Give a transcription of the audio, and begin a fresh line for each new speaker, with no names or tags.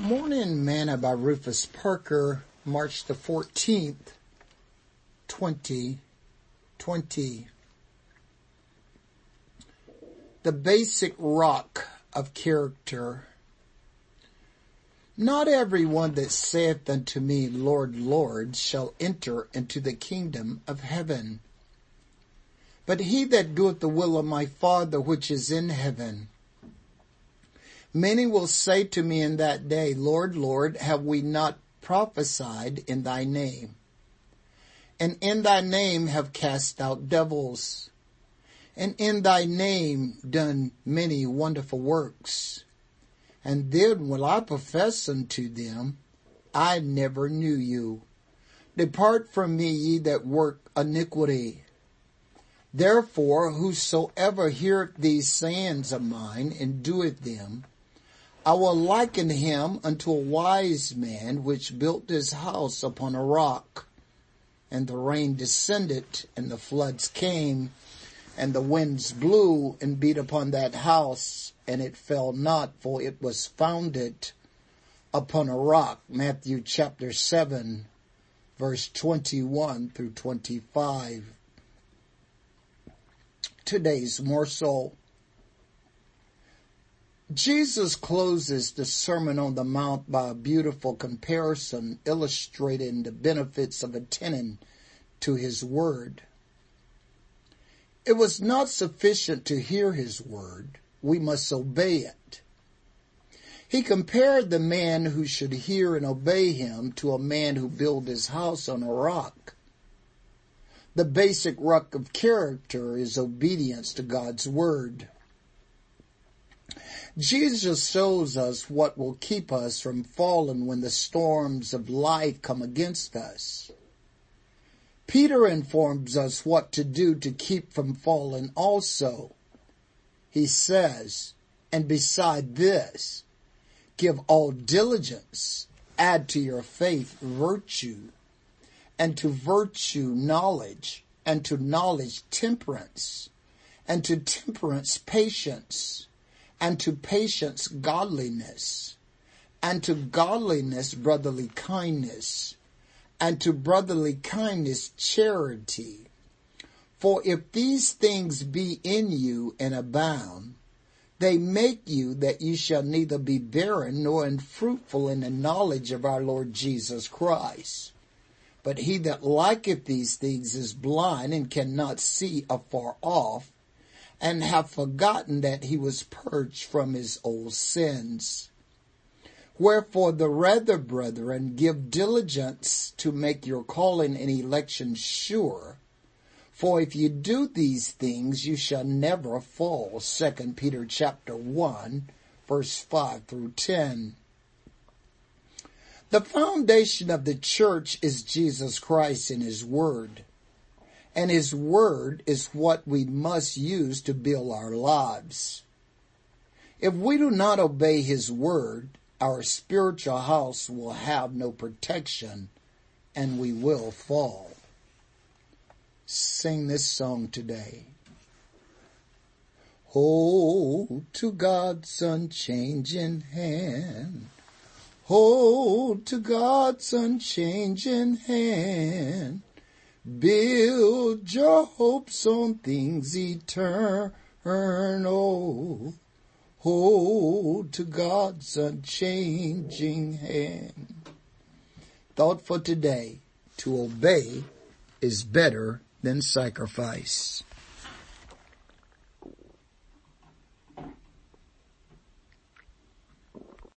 Morning Manna by Rufus Parker, March the 14th, 2020. The basic rock of character. Not every one that saith unto me, Lord, Lord, shall enter into the kingdom of heaven, but he that doeth the will of my Father which is in heaven. Many will say to me in that day, Lord, Lord, have we not prophesied in thy name? And in thy name have cast out devils, and in thy name done many wonderful works. And then will I profess unto them, I never knew you. Depart from me, ye that work iniquity. Therefore, whosoever heareth these sayings of mine and doeth them, I will liken him unto a wise man which built his house upon a rock. And the rain descended and the floods came and the winds blew and beat upon that house and it fell not for it was founded upon a rock. Matthew chapter 7 verse 21 through 25. Today's morsel Jesus closes the Sermon on the Mount by a beautiful comparison illustrating the benefits of attending to His Word. It was not sufficient to hear His Word. We must obey it. He compared the man who should hear and obey Him to a man who built his house on a rock. The basic rock of character is obedience to God's Word. Jesus shows us what will keep us from falling when the storms of life come against us. Peter informs us what to do to keep from falling also. He says, and beside this, give all diligence, add to your faith virtue, and to virtue knowledge, and to knowledge temperance, and to temperance patience, and to patience godliness, and to godliness brotherly kindness, and to brotherly kindness charity. For if these things be in you and abound, they make you that you shall neither be barren nor unfruitful in the knowledge of our Lord Jesus Christ. But he that liketh these things is blind and cannot see afar off, and have forgotten that he was purged from his old sins. Wherefore the rather, brethren, give diligence to make your calling and election sure. For if you do these things, you shall never fall. Second Peter chapter 1, verse 5 through 10. The foundation of the church is Jesus Christ and His Word and His Word is what we must use to build our lives. If we do not obey His Word, our spiritual house will have no protection and we will fall. Sing this song today. Hold to God's unchanging hand. Hold to God's unchanging hand. Build your hopes on things eternal. Hold to God's unchanging hand. Thought for today, to obey is better than sacrifice.